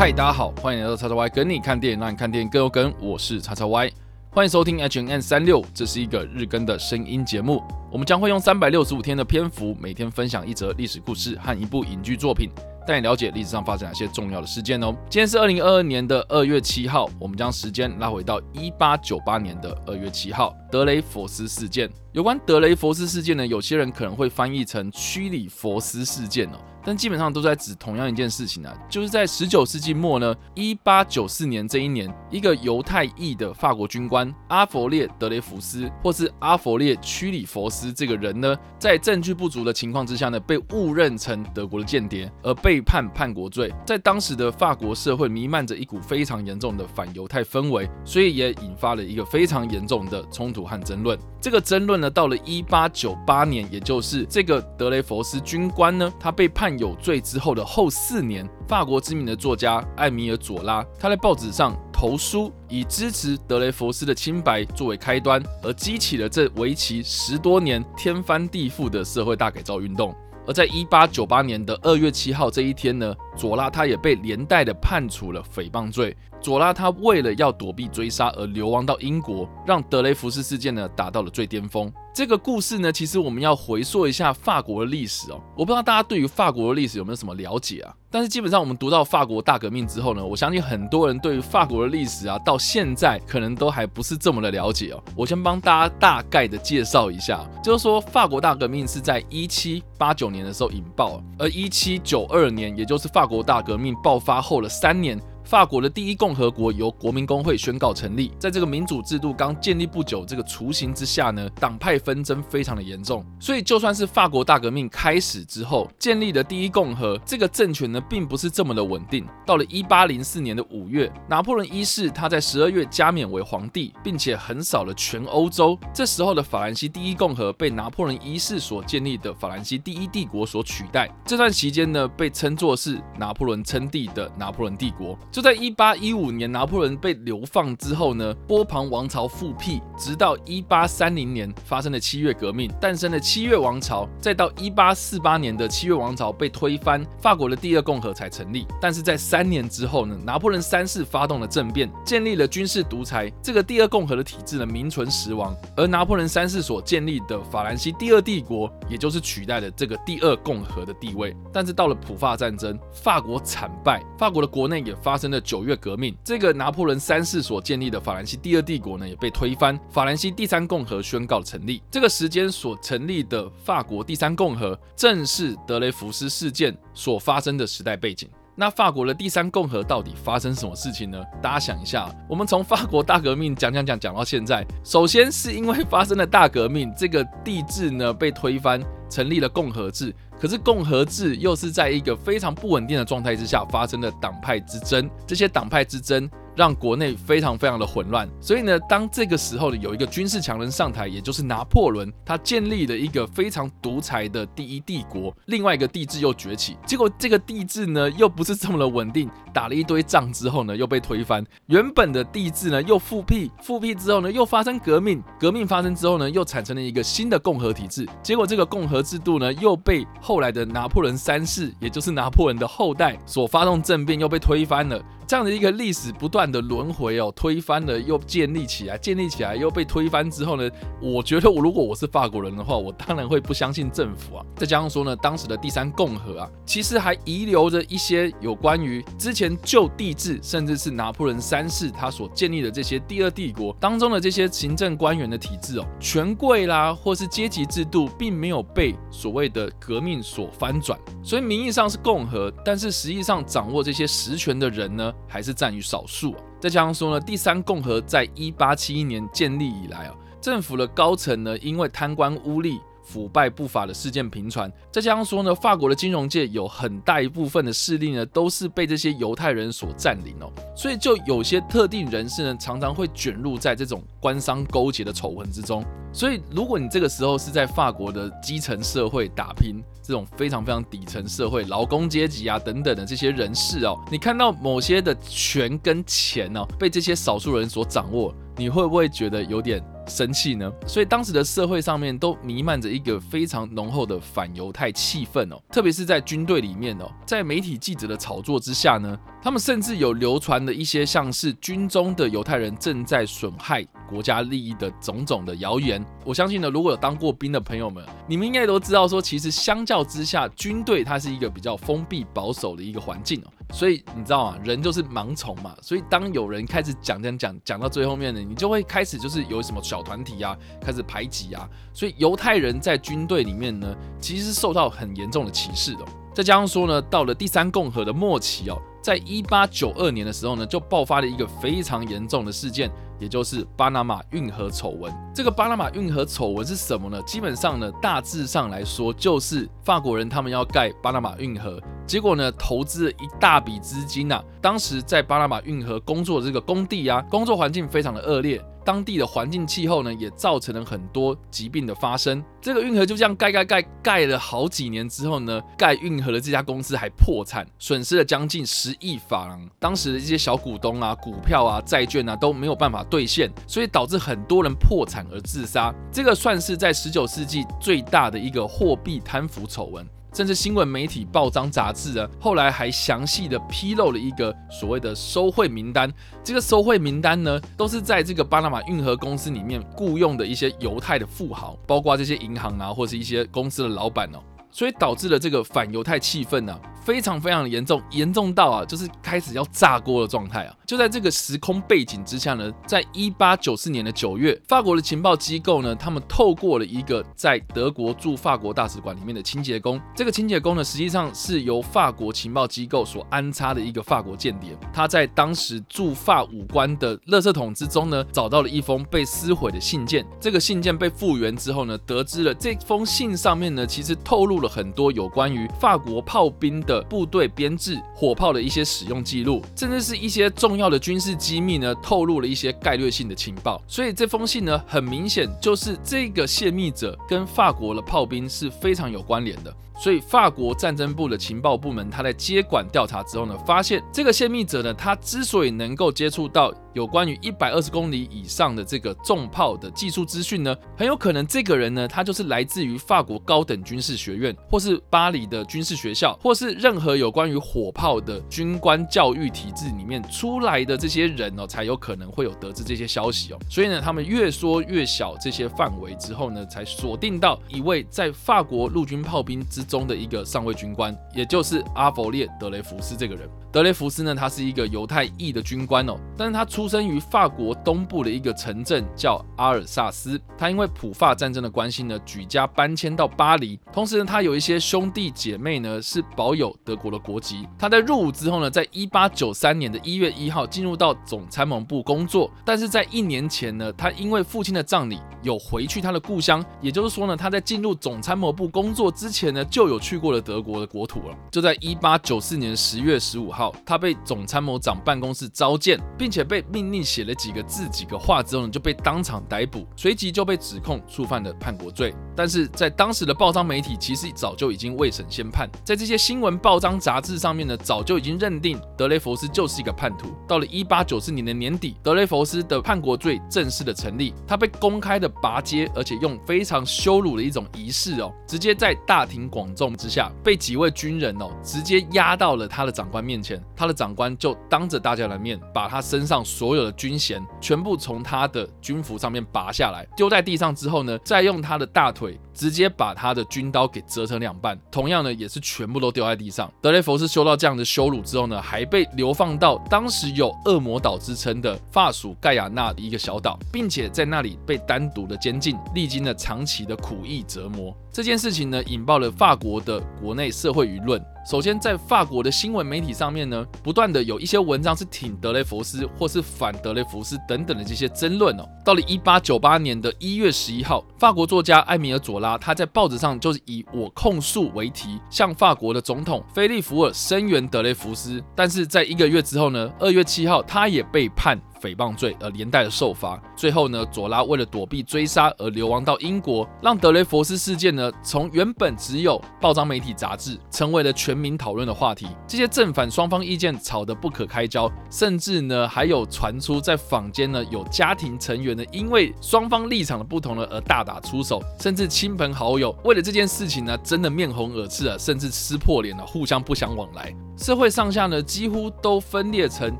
嗨，大家好，欢迎来到叉叉 Y 跟你看电影，让你看电影更有梗。我是叉叉 Y，欢迎收听 H N N 三六，这是一个日更的声音节目。我们将会用三百六十五天的篇幅，每天分享一则历史故事和一部影剧作品。带你了解历史上发生哪些重要的事件哦。今天是二零二二年的二月七号，我们将时间拉回到一八九八年的二月七号，德雷佛斯事件。有关德雷佛斯事件呢，有些人可能会翻译成屈里佛斯事件哦。但基本上都在指同样一件事情啊，就是在十九世纪末呢，一八九四年这一年，一个犹太裔的法国军官阿佛列德雷福斯，或是阿佛列屈里佛斯这个人呢，在证据不足的情况之下呢，被误认成德国的间谍，而被判叛国罪。在当时的法国社会弥漫着一股非常严重的反犹太氛围，所以也引发了一个非常严重的冲突和争论。这个争论呢，到了一八九八年，也就是这个德雷佛斯军官呢，他被判。有罪之后的后四年，法国知名的作家艾米尔·佐拉，他在报纸上投书，以支持德雷佛斯的清白作为开端，而激起了这为期十多年、天翻地覆的社会大改造运动。而在一八九八年的二月七号这一天呢，佐拉他也被连带的判处了诽谤罪。佐拉他为了要躲避追杀而流亡到英国，让德雷福斯事件呢达到了最巅峰。这个故事呢，其实我们要回溯一下法国的历史哦。我不知道大家对于法国的历史有没有什么了解啊？但是基本上我们读到法国大革命之后呢，我相信很多人对于法国的历史啊，到现在可能都还不是这么的了解哦。我先帮大家大概的介绍一下，就是说法国大革命是在一七八九年的时候引爆，而一七九二年，也就是法国大革命爆发后的三年。法国的第一共和国由国民工会宣告成立，在这个民主制度刚建立不久这个雏形之下呢，党派纷争非常的严重，所以就算是法国大革命开始之后建立的第一共和这个政权呢，并不是这么的稳定。到了一八零四年的五月，拿破仑一世他在十二月加冕为皇帝，并且横扫了全欧洲。这时候的法兰西第一共和被拿破仑一世所建立的法兰西第一帝国所取代。这段期间呢，被称作是拿破仑称帝的拿破仑帝国。就在一八一五年，拿破仑被流放之后呢，波旁王朝复辟，直到一八三零年发生的七月革命，诞生了七月王朝，再到一八四八年的七月王朝被推翻，法国的第二共和才成立。但是在三年之后呢，拿破仑三世发动了政变，建立了军事独裁，这个第二共和的体制呢名存实亡，而拿破仑三世所建立的法兰西第二帝国，也就是取代了这个第二共和的地位。但是到了普法战争，法国惨败，法国的国内也发生。的九月革命，这个拿破仑三世所建立的法兰西第二帝国呢，也被推翻，法兰西第三共和宣告成立。这个时间所成立的法国第三共和，正是德雷福斯事件所发生的时代背景。那法国的第三共和到底发生什么事情呢？大家想一下，我们从法国大革命讲讲讲讲到现在，首先是因为发生了大革命，这个帝制呢被推翻，成立了共和制。可是共和制又是在一个非常不稳定的状态之下发生的党派之争，这些党派之争。让国内非常非常的混乱，所以呢，当这个时候呢，有一个军事强人上台，也就是拿破仑，他建立了一个非常独裁的第一帝国，另外一个帝制又崛起，结果这个帝制呢，又不是这么的稳定，打了一堆仗之后呢，又被推翻，原本的帝制呢又复辟，复辟之后呢，又发生革命，革命发生之后呢，又产生了一个新的共和体制，结果这个共和制度呢，又被后来的拿破仑三世，也就是拿破仑的后代所发动政变，又被推翻了。这样的一个历史不断的轮回哦，推翻了又建立起来，建立起来又被推翻之后呢，我觉得我如果我是法国人的话，我当然会不相信政府啊。再加上说呢，当时的第三共和啊，其实还遗留着一些有关于之前旧帝制，甚至是拿破仑三世他所建立的这些第二帝国当中的这些行政官员的体制哦，权贵啦或是阶级制度，并没有被所谓的革命所翻转，所以名义上是共和，但是实际上掌握这些实权的人呢？还是占于少数。再加上说呢，第三共和在一八七一年建立以来啊，政府的高层呢，因为贪官污吏。腐败不法的事件频传，再加上说呢，法国的金融界有很大一部分的势力呢，都是被这些犹太人所占领哦，所以就有些特定人士呢，常常会卷入在这种官商勾结的丑闻之中。所以，如果你这个时候是在法国的基层社会打拼，这种非常非常底层社会、劳工阶级啊等等的这些人士哦，你看到某些的权跟钱哦，被这些少数人所掌握，你会不会觉得有点生气呢？所以当时的社会上面都弥漫着一个非常浓厚的反犹太气氛哦，特别是在军队里面哦，在媒体记者的炒作之下呢，他们甚至有流传的一些像是军中的犹太人正在损害国家利益的种种的谣言。我相信呢，如果有当过兵的朋友们，你们应该都知道说，其实相较之下，军队它是一个比较封闭保守的一个环境哦。所以你知道吗？人就是盲从嘛。所以当有人开始讲讲讲讲到最后面呢，你就会开始就是有什么小团体啊，开始排挤啊。所以犹太人在军队里面呢，其实是受到很严重的歧视的。再加上说呢，到了第三共和的末期哦，在一八九二年的时候呢，就爆发了一个非常严重的事件。也就是巴拿马运河丑闻。这个巴拿马运河丑闻是什么呢？基本上呢，大致上来说，就是法国人他们要盖巴拿马运河，结果呢，投资了一大笔资金呐。当时在巴拿马运河工作的这个工地啊，工作环境非常的恶劣。当地的环境气候呢，也造成了很多疾病的发生。这个运河就这样盖盖盖盖了好几年之后呢，盖运河的这家公司还破产，损失了将近十亿法郎。当时的一些小股东啊，股票啊、债券啊都没有办法兑现，所以导致很多人破产而自杀。这个算是在十九世纪最大的一个货币贪腐丑闻。甚至新闻媒体、报章、杂志啊，后来还详细的披露了一个所谓的收贿名单。这个收贿名单呢，都是在这个巴拿马运河公司里面雇佣的一些犹太的富豪，包括这些银行啊，或是一些公司的老板哦。所以导致了这个反犹太气氛呢。非常非常的严重，严重到啊，就是开始要炸锅的状态啊！就在这个时空背景之下呢，在一八九四年的九月，法国的情报机构呢，他们透过了一个在德国驻法国大使馆里面的清洁工，这个清洁工呢，实际上是由法国情报机构所安插的一个法国间谍，他在当时驻法武官的垃圾桶之中呢，找到了一封被撕毁的信件。这个信件被复原之后呢，得知了这封信上面呢，其实透露了很多有关于法国炮兵。的部队编制、火炮的一些使用记录，甚至是一些重要的军事机密呢，透露了一些概略性的情报。所以这封信呢，很明显就是这个泄密者跟法国的炮兵是非常有关联的。所以法国战争部的情报部门，他在接管调查之后呢，发现这个泄密者呢，他之所以能够接触到有关于一百二十公里以上的这个重炮的技术资讯呢，很有可能这个人呢，他就是来自于法国高等军事学院，或是巴黎的军事学校，或是任何有关于火炮的军官教育体制里面出来的这些人哦，才有可能会有得知这些消息哦。所以呢，他们越缩越小这些范围之后呢，才锁定到一位在法国陆军炮兵之。中的一个上尉军官，也就是阿弗列德雷福斯这个人。德雷福斯呢，他是一个犹太裔的军官哦，但是他出出生于法国东部的一个城镇叫阿尔萨斯。他因为普法战争的关系呢，举家搬迁到巴黎。同时呢，他有一些兄弟姐妹呢，是保有德国的国籍。他在入伍之后呢，在一八九三年的一月一号进入到总参谋部工作。但是在一年前呢，他因为父亲的葬礼有回去他的故乡，也就是说呢，他在进入总参谋部工作之前呢，就有去过了德国的国土了。就在一八九四年十月十五号。他被总参谋长办公室召见，并且被命令写了几个字、几个话之后呢，就被当场逮捕，随即就被指控触犯了叛国罪。但是在当时的报章媒体，其实早就已经未审先判，在这些新闻报章杂志上面呢，早就已经认定德雷佛斯就是一个叛徒。到了一八九四年的年底，德雷佛斯的叛国罪正式的成立，他被公开的拔街，而且用非常羞辱的一种仪式哦，直接在大庭广众之下，被几位军人哦，直接压到了他的长官面前。他的长官就当着大家的面，把他身上所有的军衔全部从他的军服上面拔下来，丢在地上之后呢，再用他的大腿直接把他的军刀给折成两半，同样呢，也是全部都丢在地上。德雷佛斯受到这样的羞辱之后呢，还被流放到当时有恶魔岛之称的法属盖亚纳的一个小岛，并且在那里被单独的监禁，历经了长期的苦役折磨。这件事情呢，引爆了法国的国内社会舆论。首先，在法国的新闻媒体上面呢，不断的有一些文章是挺德雷佛斯或是反德雷福斯等等的这些争论哦。到了一八九八年的一月十一号，法国作家埃米尔佐拉他在报纸上就是以“我控诉”为题，向法国的总统菲利福尔声援德雷福斯。但是在一个月之后呢，二月七号，他也被判。诽谤罪而连带的受罚。最后呢，佐拉为了躲避追杀而流亡到英国，让德雷佛斯事件呢从原本只有报章媒体杂志，成为了全民讨论的话题。这些正反双方意见吵得不可开交，甚至呢还有传出在坊间呢有家庭成员呢因为双方立场的不同呢而大打出手，甚至亲朋好友为了这件事情呢真的面红耳赤啊，甚至撕破脸了，互相不相往来。社会上下呢，几乎都分裂成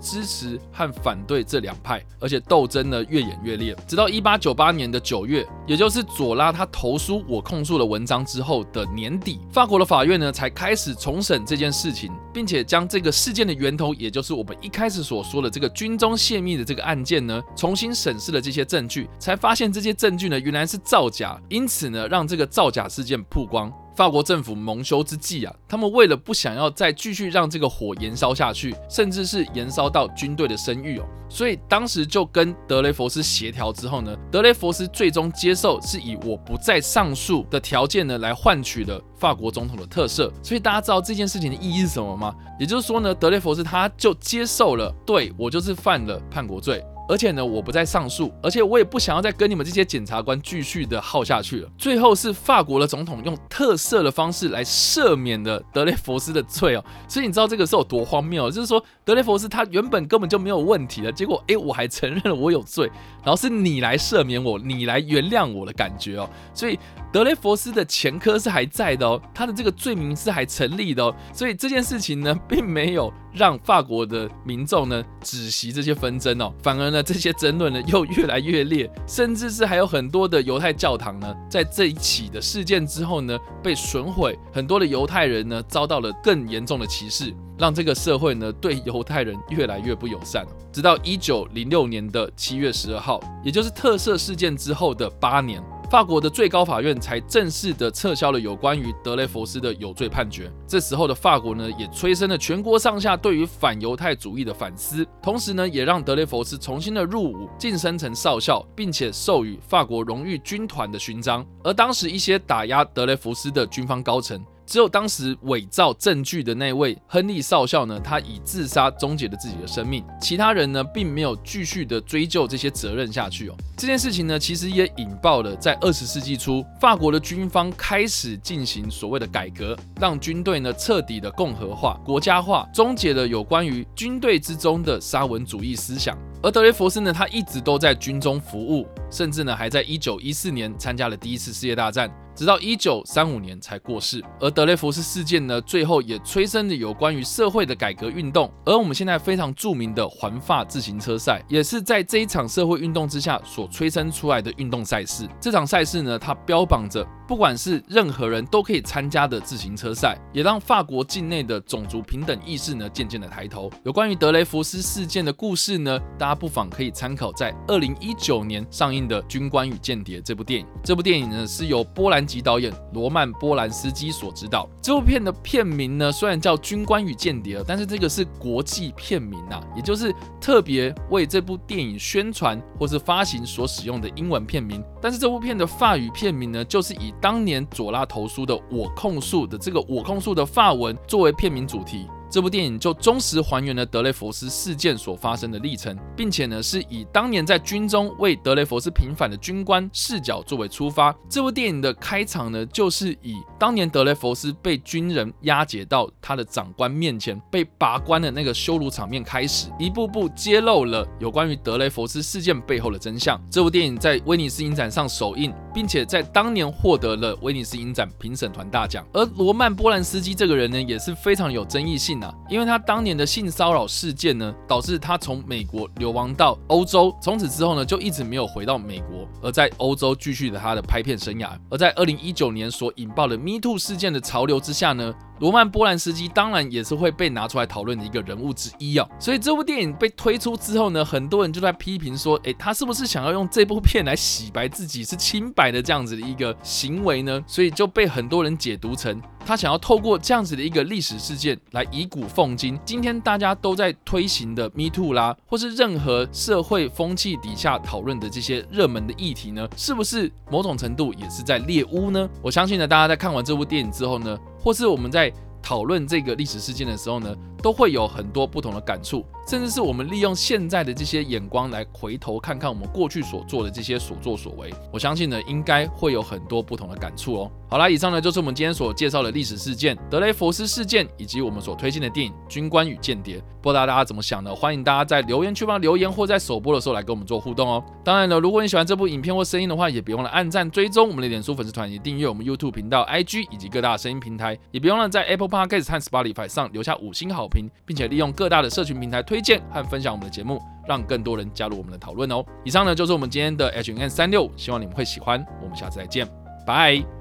支持和反对这两派，而且斗争呢越演越烈。直到一八九八年的九月，也就是左拉他投书我控诉的文章之后的年底，法国的法院呢才开始重审这件事情，并且将这个事件的源头，也就是我们一开始所说的这个军中泄密的这个案件呢，重新审视了这些证据，才发现这些证据呢原来是造假，因此呢让这个造假事件曝光。法国政府蒙羞之际啊，他们为了不想要再继续让这个火延烧下去，甚至是延烧到军队的声誉哦，所以当时就跟德雷佛斯协调之后呢，德雷佛斯最终接受是以我不再上诉的条件呢，来换取了法国总统的特赦。所以大家知道这件事情的意义是什么吗？也就是说呢，德雷佛斯他就接受了，对我就是犯了叛国罪。而且呢，我不再上诉，而且我也不想要再跟你们这些检察官继续的耗下去了。最后是法国的总统用特赦的方式来赦免了德雷佛斯的罪哦。所以你知道这个是有多荒谬？就是说德雷佛斯他原本根本就没有问题的，结果哎，我还承认了我有罪，然后是你来赦免我，你来原谅我的感觉哦。所以德雷佛斯的前科是还在的哦，他的这个罪名是还成立的哦。所以这件事情呢，并没有。让法国的民众呢止息这些纷争哦，反而呢这些争论呢又越来越烈，甚至是还有很多的犹太教堂呢在这一起的事件之后呢被损毁，很多的犹太人呢遭到了更严重的歧视，让这个社会呢对犹太人越来越不友善。直到一九零六年的七月十二号，也就是特赦事件之后的八年。法国的最高法院才正式的撤销了有关于德雷福斯的有罪判决。这时候的法国呢，也催生了全国上下对于反犹太主义的反思，同时呢，也让德雷佛斯重新的入伍，晋升成少校，并且授予法国荣誉军团的勋章。而当时一些打压德雷福斯的军方高层。只有当时伪造证据的那位亨利少校呢，他以自杀终结了自己的生命。其他人呢，并没有继续的追究这些责任下去哦。这件事情呢，其实也引爆了在二十世纪初，法国的军方开始进行所谓的改革，让军队呢彻底的共和化、国家化，终结了有关于军队之中的沙文主义思想。而德雷佛斯呢，他一直都在军中服务，甚至呢，还在一九一四年参加了第一次世界大战。直到一九三五年才过世，而德雷福斯事件呢，最后也催生了有关于社会的改革运动。而我们现在非常著名的环法自行车赛，也是在这一场社会运动之下所催生出来的运动赛事。这场赛事呢，它标榜着。不管是任何人都可以参加的自行车赛，也让法国境内的种族平等意识呢渐渐的抬头。有关于德雷福斯事件的故事呢，大家不妨可以参考在二零一九年上映的《军官与间谍》这部电影。这部电影呢是由波兰及导演罗曼波兰斯基所执导。这部片的片名呢虽然叫《军官与间谍》，但是这个是国际片名啊，也就是特别为这部电影宣传或是发行所使用的英文片名。但是这部片的法语片名呢，就是以当年左拉投书的“我控诉”的这个“我控诉”的法文作为片名主题。这部电影就忠实还原了德雷佛斯事件所发生的历程，并且呢是以当年在军中为德雷佛斯平反的军官视角作为出发。这部电影的开场呢，就是以当年德雷佛斯被军人押解到他的长官面前被拔关的那个羞辱场面开始，一步步揭露了有关于德雷佛斯事件背后的真相。这部电影在威尼斯影展上首映，并且在当年获得了威尼斯影展评审团大奖。而罗曼波兰斯基这个人呢，也是非常有争议性。因为他当年的性骚扰事件呢，导致他从美国流亡到欧洲，从此之后呢，就一直没有回到美国，而在欧洲继续了他的拍片生涯。而在二零一九年所引爆的 Me Too 事件的潮流之下呢，罗曼波兰斯基当然也是会被拿出来讨论的一个人物之一啊。所以这部电影被推出之后呢，很多人就在批评说，诶，他是不是想要用这部片来洗白自己是清白的这样子的一个行为呢？所以就被很多人解读成。他想要透过这样子的一个历史事件来以古奉今。今天大家都在推行的 Me Too 啦，或是任何社会风气底下讨论的这些热门的议题呢，是不是某种程度也是在猎污呢？我相信呢，大家在看完这部电影之后呢，或是我们在讨论这个历史事件的时候呢，都会有很多不同的感触。甚至是我们利用现在的这些眼光来回头看看我们过去所做的这些所作所为，我相信呢，应该会有很多不同的感触哦。好啦，以上呢就是我们今天所介绍的历史事件——德雷福斯事件，以及我们所推荐的电影《军官与间谍》。不知道大家怎么想呢？欢迎大家在留言区帮留言，或在首播的时候来跟我们做互动哦。当然了，如果你喜欢这部影片或声音的话，也别忘了按赞、追踪我们的脸书粉丝团，以及订阅我们 YouTube 频道、IG 以及各大声音平台。也别忘了在 Apple Podcast 和 Spotify 上留下五星好评，并且利用各大的社群平台推推荐和分享我们的节目，让更多人加入我们的讨论哦。以上呢就是我们今天的 H N 三六，希望你们会喜欢。我们下次再见，拜。